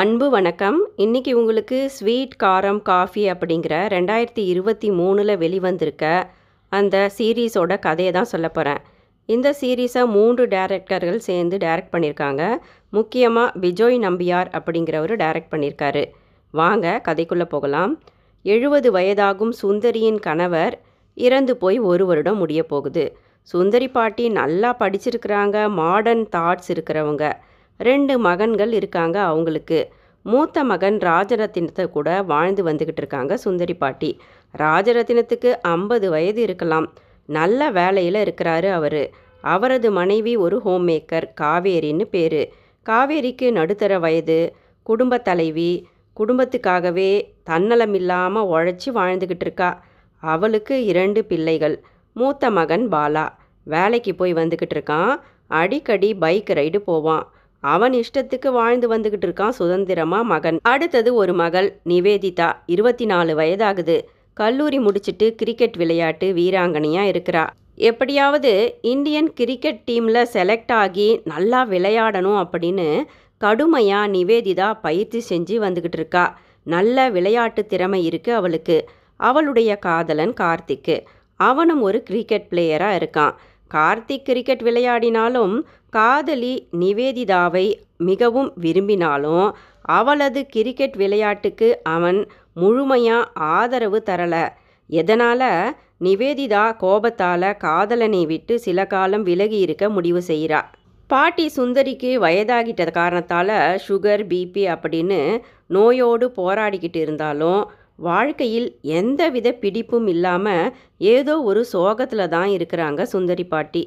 அன்பு வணக்கம். இன்னைக்கு உங்களுக்கு ஸ்வீட் காரம் காஃபி அப்படிங்கிற ரெண்டாயிரத்தி இருபத்தி மூணில் வெளிவந்திருக்க அந்த சீரீஸோட கதையை தான் சொல்ல போகிறேன் இந்த சீரீஸை மூன்று டேரக்டர்கள் சேர்ந்து டைரக்ட் பண்ணியிருக்காங்க. முக்கியமாக விஜய் நம்பியார் அப்படிங்கிறவர் டைரக்ட் பண்ணியிருக்காரு. வாங்க கதைக்குள்ளே போகலாம். எழுபது வயதாகும் சுந்தரியின் கணவர் இறந்து போய் ஒரு வருடம் முடிய போகுது. சுந்தரி பாட்டி நல்லா படிச்சிருக்கிறாங்க மாடர்ன் தாட்ஸ் இருக்கிறவங்க. ரெண்டு மகன்கள் இருக்காங்க அவங்களுக்கு. மூத்த மகன் ராஜரத்தினத்தை கூட வாழ்ந்து வந்துக்கிட்டு இருக்காங்க சுந்தரி பாட்டி. ராஜரத்தினத்துக்கு ஐம்பது வயது இருக்கலாம். நல்ல வேலையில் இருக்கிறாரு அவர். அவரது மனைவி ஒரு ஹோம் மேக்கர் காவேரின்னு பேர். காவேரிக்கு நடுத்தர வயது குடும்ப தலைவி குடும்பத்துக்காகவே தன்னலமில்லாமல் உழைச்சி வாழ்ந்துக்கிட்டு இருக்கா. அவளுக்கு இரண்டு பிள்ளைகள் மூத்த மகன் பாலா. வேலைக்கு போய் வந்துக்கிட்டு இருக்கான். அடிக்கடி பைக் ரைடு போவான். அவன் இஷ்டத்துக்கு வாழ்ந்து வந்துக்கிட்டு இருக்கான் சுதந்திரமாக மகன். அடுத்தது ஒரு மகள் நிவேதிதா இருபத்தி நாலு வயதாகுது. கல்லூரி முடிச்சிட்டு கிரிக்கெட் விளையாட்டு வீராங்கனையாக இருக்கிறா. எப்படியாவது இந்தியன் கிரிக்கெட் டீமில் செலக்ட் ஆகி நல்லா விளையாடணும் அப்படின்னு கடுமையாக நிவேதிதா பயிற்சி செஞ்சு வந்துக்கிட்டு இருக்கா. நல்ல விளையாட்டு திறமை இருக்குது அவளுக்கு. அவளுடைய காதலன் கார்த்திக்கு. அவனும் ஒரு கிரிக்கெட் பிளேயராக இருக்கான். கார்த்திக் கிரிக்கெட் விளையாடினாலும் காதலி நிவேதிதாவை மிகவும் விரும்பினாலும் அவளது கிரிக்கெட் விளையாட்டுக்கு அவன் முழுமையாக ஆதரவு தரலை. எதனால்? நிவேதிதா கோபத்தால் காதலனை விட்டு சில காலம் விலகி இருக்க முடிவு செய்கிறா பாட்டி சுந்தரிக்கு வயதாகிட்ட காரணத்தால் சுகர் பிபி அப்படின்னு நோயோடு போராடிக்கிட்டு இருந்தாலும் வாழ்க்கையில் எந்தவித பிடிப்பும் இல்லாமல் ஏதோ ஒரு சோகத்தில் தான் இருக்கிறாங்க சுந்தரி பாட்டி.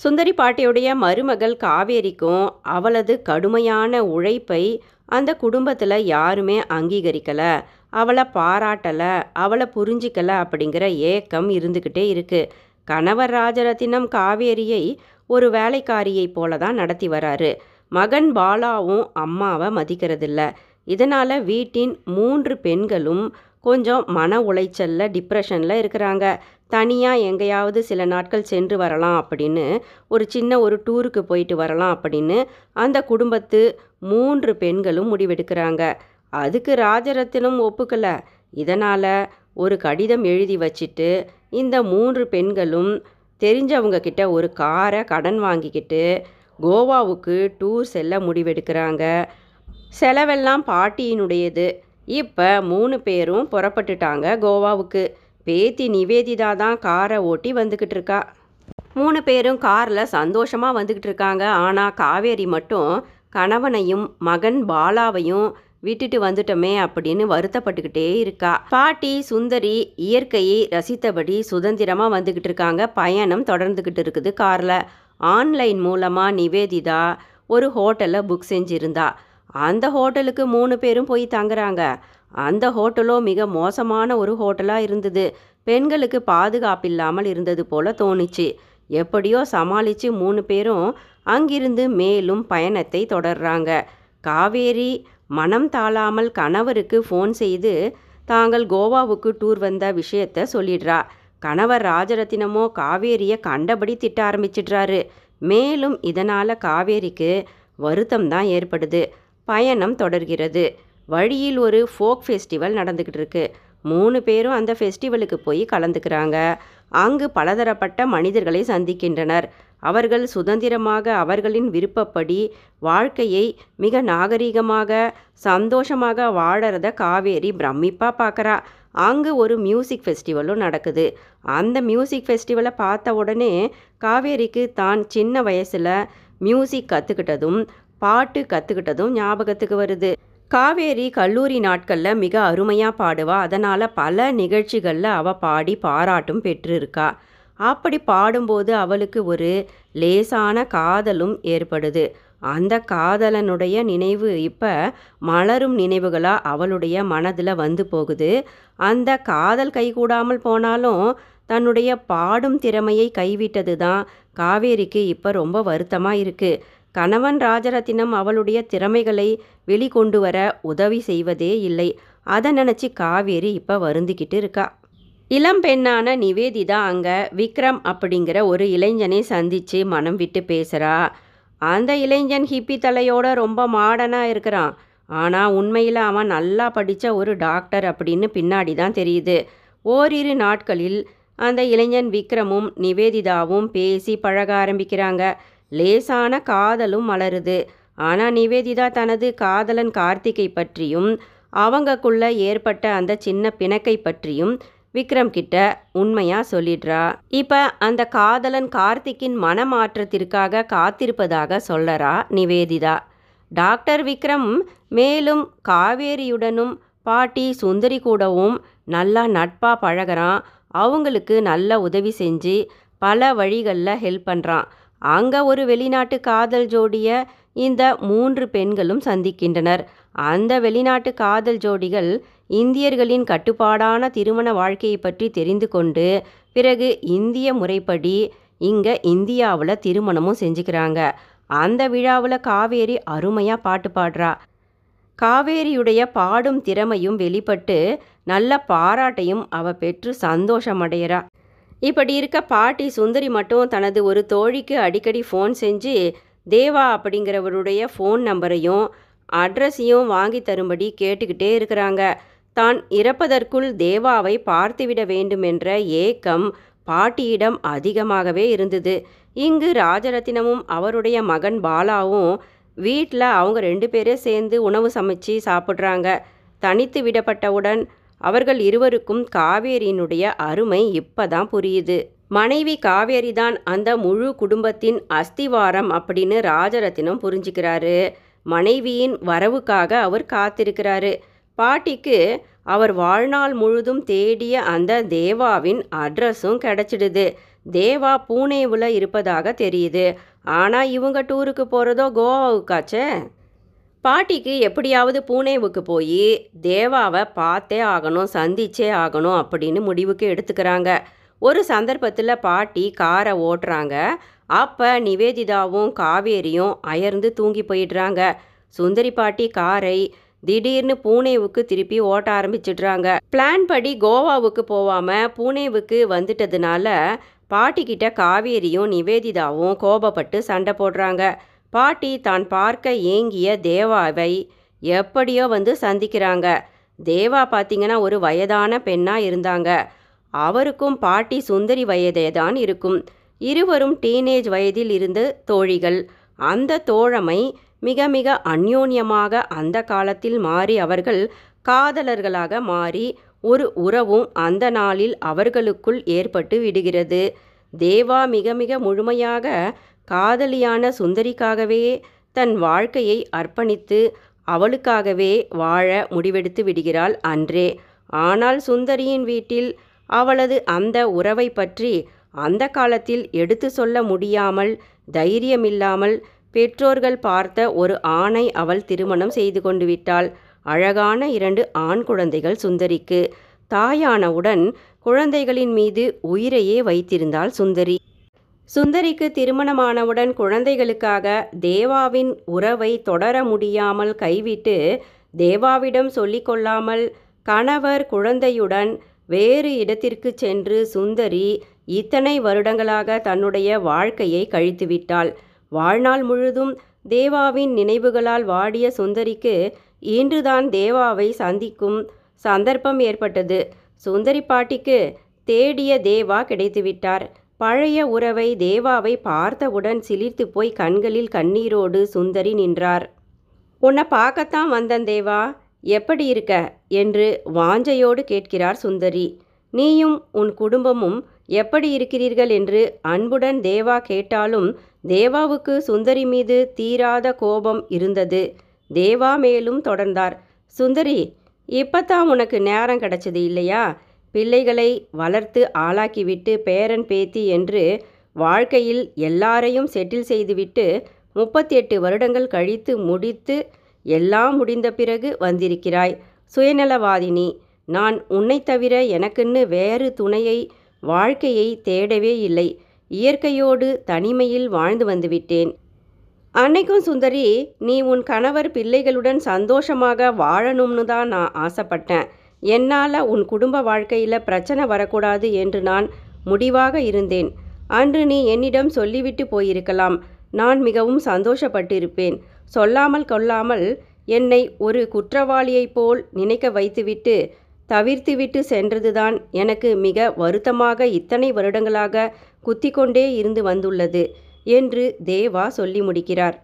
சுந்தரி பாட்டியுடைய மருமகள் காவேரிக்கும் அவளது கடுமையான உழைப்பை அந்த குடும்பத்தில் யாருமே அங்கீகரிக்கலை. அவளை பாராட்டலை அவளை புரிஞ்சிக்கலை அப்படிங்கிற ஏக்கம் இருந்துக்கிட்டே இருக்குது கணவர் ராஜரத்தினம் காவேரியை ஒரு வேலைக்காரியை போல தான் நடத்தி வராரு. மகன் பாலாவும் அம்மாவை மதிக்கிறதில்ல. இதனால் வீட்டின் மூன்று பெண்களும் கொஞ்சம் மன உளைச்சலில் டிப்ரெஷனில் இருக்கிறாங்க. தனியாக எங்கேயாவது சில நாட்கள் சென்று வரலாம் அப்படின்னு ஒரு சின்ன ஒரு டூருக்கு போயிட்டு வரலாம் அப்படின்னு அந்த குடும்பத்து மூன்று பெண்களும் முடிவெடுக்கிறாங்க. அதுக்கு ராஜரத்தினம் ஒப்புக்கலை. இதனால் ஒரு கடிதம் எழுதி வச்சுட்டு இந்த மூன்று பெண்களும் தெரிஞ்சவங்க கிட்ட ஒரு காரை கடன் வாங்கிக்கிட்டு கோவாவுக்கு டூர் செல்ல முடிவெடுக்கிறாங்க. செலவெல்லாம் பாட்டியினுடையது. இப்போ மூணு பேரும் புறப்பட்டுட்டாங்க கோவாவுக்கு. பேத்தி நிவேதிதா தான் காரை ஓட்டி வந்துக்கிட்டு இருக்கா. மூணு பேரும் காரில் சந்தோஷமாக வந்துக்கிட்டு இருக்காங்க. ஆனால் காவேரி மட்டும் கணவனையும் மகன் பாலாவையும் விட்டுட்டு வந்துட்டோமே அப்படின்னு வருத்தப்பட்டுக்கிட்டே இருக்கா. பாட்டி சுந்தரி இயற்கையை ரசித்தபடி சுதந்திரமாக வந்துக்கிட்டு இருக்காங்க. பயணம் தொடர்ந்துக்கிட்டு இருக்குது காரில். ஆன்லைன் மூலமாக நிவேதிதா ஒரு ஹோட்டலில் புக் செஞ்சுருந்தா. அந்த ஹோட்டலுக்கு மூணு பேரும் போய் தங்குறாங்க. அந்த ஹோட்டலோ மிக மோசமான ஒரு ஹோட்டலாக இருந்தது. பெண்களுக்கு பாதுகாப்பு இல்லாமல் இருந்தது போல தோணுச்சு. எப்படியோ சமாளித்து மூணு பேரும் அங்கிருந்து மேலும் பயணத்தை தொடர்றாங்க. காவேரி மனம் தாழாமல் கணவருக்கு ஃபோன் செய்து தாங்கள் கோவாவுக்கு டூர் வந்த விஷயத்த சொல்லிடுறா. கணவர் ராஜரத்தினமோ காவேரியை கண்டபடி திட்ட ஆரம்பிச்சிடுறாரு. மேலும் இதனால் காவேரிக்கு வருத்தம் தான் ஏற்படுது. பயணம் தொடர்கிறது. வழியில் ஒரு ஃபோக் ஃபெஸ்டிவல் நடந்துக்கிட்டு இருக்கு. மூணு பேரும் அந்த ஃபெஸ்டிவலுக்கு போய் கலந்துக்கிறாங்க. அங்கு பலதரப்பட்ட மனிதர்களை சந்திக்கின்றனர். அவர்கள் சுதந்திரமாக அவர்களின் விருப்பப்படி வாழ்க்கையை மிக நாகரிகமாக சந்தோஷமாக வாழறத காவேரி பிரமிப்பாக பார்க்குறா அங்கு ஒரு மியூசிக் ஃபெஸ்டிவலும் நடக்குது. அந்த மியூசிக் ஃபெஸ்டிவலை பார்த்த உடனே காவேரிக்கு தான் சின்ன வயசில் மியூசிக் கற்றுக்கிட்டதும் பாட்டு கற்றுக்கிட்டதும் ஞாபகத்துக்கு வருது. காவேரி கல்லூரி நாட்களில் மிக அருமையாக பாடுவா. அதனால் பல நிகழ்ச்சிகளில் அவள் பாடி பாராட்டும் பெற்றிருக்கா. அப்படி பாடும்போது அவளுக்கு ஒரு லேசான காதலும் ஏற்படுது. அந்த காதலனுடைய நினைவு இப்போ மலரும் நினைவுகளாக அவளுடைய மனதில் வந்து போகுது. அந்த காதல் கைகூடாமல் போனாலும் தன்னுடைய பாடும் திறமையை கைவிட்டது தான் காவேரிக்கு இப்போ ரொம்ப வருத்தமாக இருக்குது கணவன் ராஜரத்தினம் அவளுடைய திறமைகளை வெளிக்கொண்டு வர உதவி செய்வதே இல்லை. அதை நினச்சி காவேரி இப்போ வருந்திக்கிட்டு இருக்கா. இளம் பெண்ணான நிவேதிதா அங்கே விக்ரம் அப்படிங்கிற ஒரு இளைஞனை சந்தித்து மனம் விட்டு பேசுகிறா அந்த இளைஞன் ஹிப்பி தலையோட ரொம்ப மாடனாக இருக்கிறான். ஆனால் உண்மையில் அவன் நல்லா படித்த ஒரு டாக்டர் அப்படின்னு பின்னாடி தான் தெரியுது. ஓரிரு நாட்களில் அந்த இளைஞன் விக்ரமும் நிவேதிதாவும் பேசி பழக ஆரம்பிக்கிறாங்க. லேசான காதலும் மலருது. ஆனால் நிவேதிதா தனது காதலன் கார்த்திகை பற்றியும் அவங்கக்குள்ள ஏற்பட்ட அந்த சின்ன பிணக்கை பற்றியும் விக்ரம் கிட்ட உண்மையாக சொல்லிடுறா. இப்போ அந்த காதலன் கார்த்திக்கின் மனமாற்றத்திற்காக காத்திருப்பதாக சொல்லறா நிவேதிதா. டாக்டர் விக்ரம் மேலும் காவேரியுடனும் பாட்டி சுந்தரி கூடவும் நல்லா நட்பாக பழகுறான். அவங்களுக்கு நல்ல உதவி செஞ்சு பல வழிகளில் ஹெல்ப் பண்ணுறான் அங்கே ஒரு வெளிநாட்டு காதல் ஜோடியை இந்த மூன்று பெண்களும் சந்திக்கின்றனர். அந்த வெளிநாட்டு காதல் ஜோடிகள் இந்தியர்களின் கட்டுப்பாடான திருமண வாழ்க்கையை பற்றி தெரிந்து கொண்டு பிறகு இந்திய முறைப்படி இங்கே இந்தியாவில் திருமணமும் செஞ்சுக்கிறாங்க. அந்த விழாவில் காவேரி அருமையாக பாட்டு பாடுறா. காவேரியுடைய பாடும் திறமையும் வெளிப்பட்டு நல்ல பாராட்டையும் அவ பெற்று சந்தோஷமடைகிறா இப்படி இருக்க பாட்டி சுந்தரி மட்டும் தனது ஒரு தோழிக்கு அடிக்கடி ஃபோன் செஞ்சு தேவா அப்படிங்கிறவருடைய ஃபோன் நம்பரையும் அட்ரஸையும் வாங்கி தரும்படி கேட்டுக்கிட்டே இருக்கிறாங்க. தான் இறப்பதற்குள் தேவாவை பார்த்துவிட வேண்டுமென்ற ஏக்கம் பாட்டியிடம் அதிகமாகவே இருந்தது. இங்கு ராஜரத்தினமும் அவருடைய மகன் பாலாவும் வீட்டில் அவங்க ரெண்டு பேரே சேர்ந்து உணவு சமைச்சு சாப்பிட்றாங்க. தனித்து விடப்பட்டவுடன் அவர்கள் இருவருக்கும் காவேரியினுடைய அருமை இப்பதான் புரியுது. மனைவி காவேரி தான் அந்த முழு குடும்பத்தின் அஸ்திவாரம் அப்படின்னு ராஜரத்தினம் புரிஞ்சுக்கிறாரு. மனைவியின் வரவுக்காக அவர் காத்திருக்கிறாரு. பாட்டிக்கு அவர் வாழ்நாள் முழுதும் தேடிய அந்த தேவாவின் அட்ரஸும் கிடச்சிடுது. தேவா பூனேவில் இருப்பதாக தெரியுது. ஆனால் இவங்க டூருக்கு போகிறதோ கோவாவுக்காச்சே. பாட்டிக்கு எப்படியாவது பூனேவுக்கு போய் தேவாவை பார்த்தே ஆகணும் சந்திச்சே ஆகணும் அப்படின்னு முடிவுக்கு எடுத்துக்கிறாங்க. ஒரு சந்தர்ப்பத்தில் பாட்டி காரை ஓட்டுறாங்க. அப்போ நிவேதிதாவும் காவேரியும் அயர்ந்து தூங்கி போயிடுறாங்க. சுந்தரி பாட்டி காரை திடீர்னு பூனேவுக்கு திருப்பி ஓட்ட ஆரம்பிச்சிடுறாங்க. பிளான் படி கோவாவுக்கு போகாமல் பூனேவுக்கு வந்துட்டதுனால பாட்டிக்கிட்ட காவேரியும் நிவேதிதாவும் கோபப்பட்டு சண்டை போடுறாங்க. பாட்டி தான் பார்க்க ஏங்கிய தேவாவை எப்படியோ வந்து சந்திக்கிறாங்க. தேவா பார்த்தீங்கன்னா ஒரு வயதான பெண்ணாக இருந்தாங்க. அவருக்கும் பாட்டி சுந்தரி வயதே தான் இருக்கும். இருவரும் டீனேஜ் வயதில் இருந்து தோழிகள். அந்த தோழமை மிக மிக அந்யோன்யமாக அந்த காலத்தில் மாறி அவர்கள் காதலர்களாக மாறி ஒரு உறவும் அந்த நாளில் அவர்களுக்குள் ஏற்பட்டு விடுகிறது. தேவா மிக மிக முழுமையாக காதலியான சுந்தரிக்காகவே தன் வாழ்க்கையை அர்ப்பணித்து அவளுக்காகவே வாழ முடிவெடுத்து விடுகிறாள் அன்றே. ஆனால் சுந்தரியின் வீட்டில் அவளது அந்த உறவை பற்றி அந்த காலத்தில் எடுத்து சொல்ல முடியாமல் தைரியமில்லாமல் பெற்றோர்கள் பார்த்த ஒரு ஆணை அவள் திருமணம் செய்து கொண்டு விட்டாள். அழகான இரண்டு ஆண் குழந்தைகள் சுந்தரிக்கு. தாயானவுடன் குழந்தைகளின் மீது உயிரையே வைத்திருந்தாள் சுந்தரி. சுந்தரிக்கு திருமணமானவுடன் குழந்தைகளுக்காக தேவாவின் உறவை தொடர முடியாமல் கைவிட்டு தேவாவிடம் சொல்லிக்கொள்ளாமல் கணவர் குழந்தையுடன் வேறு இடத்திற்கு சென்று சுந்தரி இத்தனை வருடங்களாக தன்னுடைய வாழ்க்கையை கழித்துவிட்டாள். வாழ்நாள் முழுதும் தேவாவின் நினைவுகளால் வாடிய சுந்தரிக்கு இன்றுதான் தேவாவை சந்திக்கும் சந்தர்ப்பம் ஏற்பட்டது. சுந்தரி பாட்டிக்கு தேடிய தேவா கிடைத்துவிட்டார். பழைய உறவை தேவாவை பார்த்தவுடன் சிலிர்த்து போய் கண்களில் கண்ணீரோடு சுந்தரி நின்றார். உன்னை பார்க்கத்தான் வந்தன் தேவா. எப்படி இருக்க? என்று வாஞ்சையோடு கேட்கிறார் சுந்தரி. நீயும் உன் குடும்பமும் எப்படி இருக்கிறீர்கள்? என்று அன்புடன் தேவா கேட்டாலும் தேவாவுக்கு சுந்தரி மீது தீராத கோபம் இருந்தது. தேவா மேலும் தொடர்ந்தார். சுந்தரி இப்பத்தான் உனக்கு நேரம் கிடைச்சது இல்லையா? பிள்ளைகளை வளர்த்து ஆளாக்கிவிட்டு பேரன் பேத்தி என்று வாழ்க்கையில் எல்லாரையும் செட்டில் செய்துவிட்டு முப்பத்தெட்டு வருடங்கள் கழித்து முடித்து எல்லாம் முடிந்த பிறகு வந்திருக்கிறாய். சுயநலவாதினி நான் உன்னை தவிர எனக்குன்னு வேறு துணையை வாழ்க்கையை தேடவே இல்லை. இயற்கையோடு தனிமையில் வாழ்ந்து வந்துவிட்டேன். அன்னைக்கும் சுந்தரி நீ உன் கணவர் பிள்ளைகளுடன் சந்தோஷமாக வாழணும்னு தான் நான் ஆசைப்பட்டேன். என்னால் உன் குடும்ப வாழ்க்கையில் பிரச்சனை வரக்கூடாது என்று நான் முடிவாக இருந்தேன். அன்று நீ என்னிடம் சொல்லிவிட்டு போயிருக்கலாம். நான் மிகவும் சந்தோஷப்பட்டிருப்பேன். சொல்லாமல் கொள்ளாமல் என்னை ஒரு குற்றவாளியைப் போல் நினைக்க வைத்துவிட்டு தவிர்த்துவிட்டு சென்றதுதான் எனக்கு மிக வருத்தமாக இத்தனை வருடங்களாக குத்திக்கொண்டே இருந்து வந்துள்ளது என்று தேவா சொல்லி முடிக்கிறார்.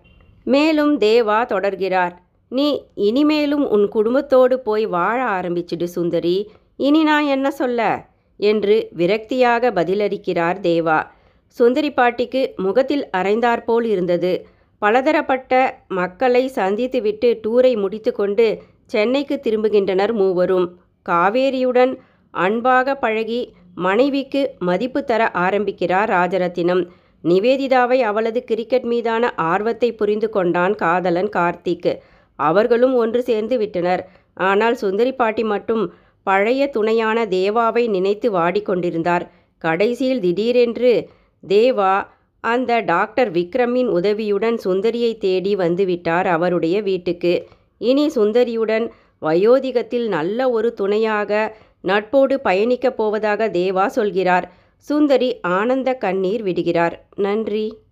மேலும் தேவா தொடர்கிறார். நீ இனிமேலும் உன் குடும்பத்தோடு போய் வாழ ஆரம்பிச்சிடு சுந்தரி. இனி நான் என்ன சொல்ல? என்று விரக்தியாக பதிலளிக்கிறார் தேவா. சுந்தரி பாட்டிக்கு முகத்தில் அரைந்தாற்போல் இருந்தது. பலதரப்பட்ட மக்களை சந்தித்துவிட்டு டூரை முடித்துக்கொண்டு சென்னைக்கு திரும்புகின்றனர் மூவரும். காவேரியுடன் அன்பாக பழகி மனைவிக்கு மதிப்பு தர ஆரம்பிக்கிறார் ராஜரத்தினம். நிவேதிதாவை அவளது கிரிக்கெட் மீதான ஆர்வத்தை புரிந்து கொண்டான் காதலன் கார்த்திக். அவர்களும் ஒன்று சேர்ந்து விட்டனர். ஆனால் சுந்தரி பாட்டி மட்டும் பழைய துணையான தேவாவை நினைத்து வாடிக்கொண்டிருந்தார். கடைசியில் திடீரென்று தேவா அந்த டாக்டர் விக்ரமின் உதவியுடன் சுந்தரியை தேடி வந்துவிட்டார் அவருடைய வீட்டுக்கு. இனி சுந்தரியுடன் வயோதிகத்தில் நல்ல ஒரு துணையாக நட்போடு பயணிக்கப் போவதாக தேவா சொல்கிறார். சுந்தரி ஆனந்த கண்ணீர் விடுகிறார். நன்றி.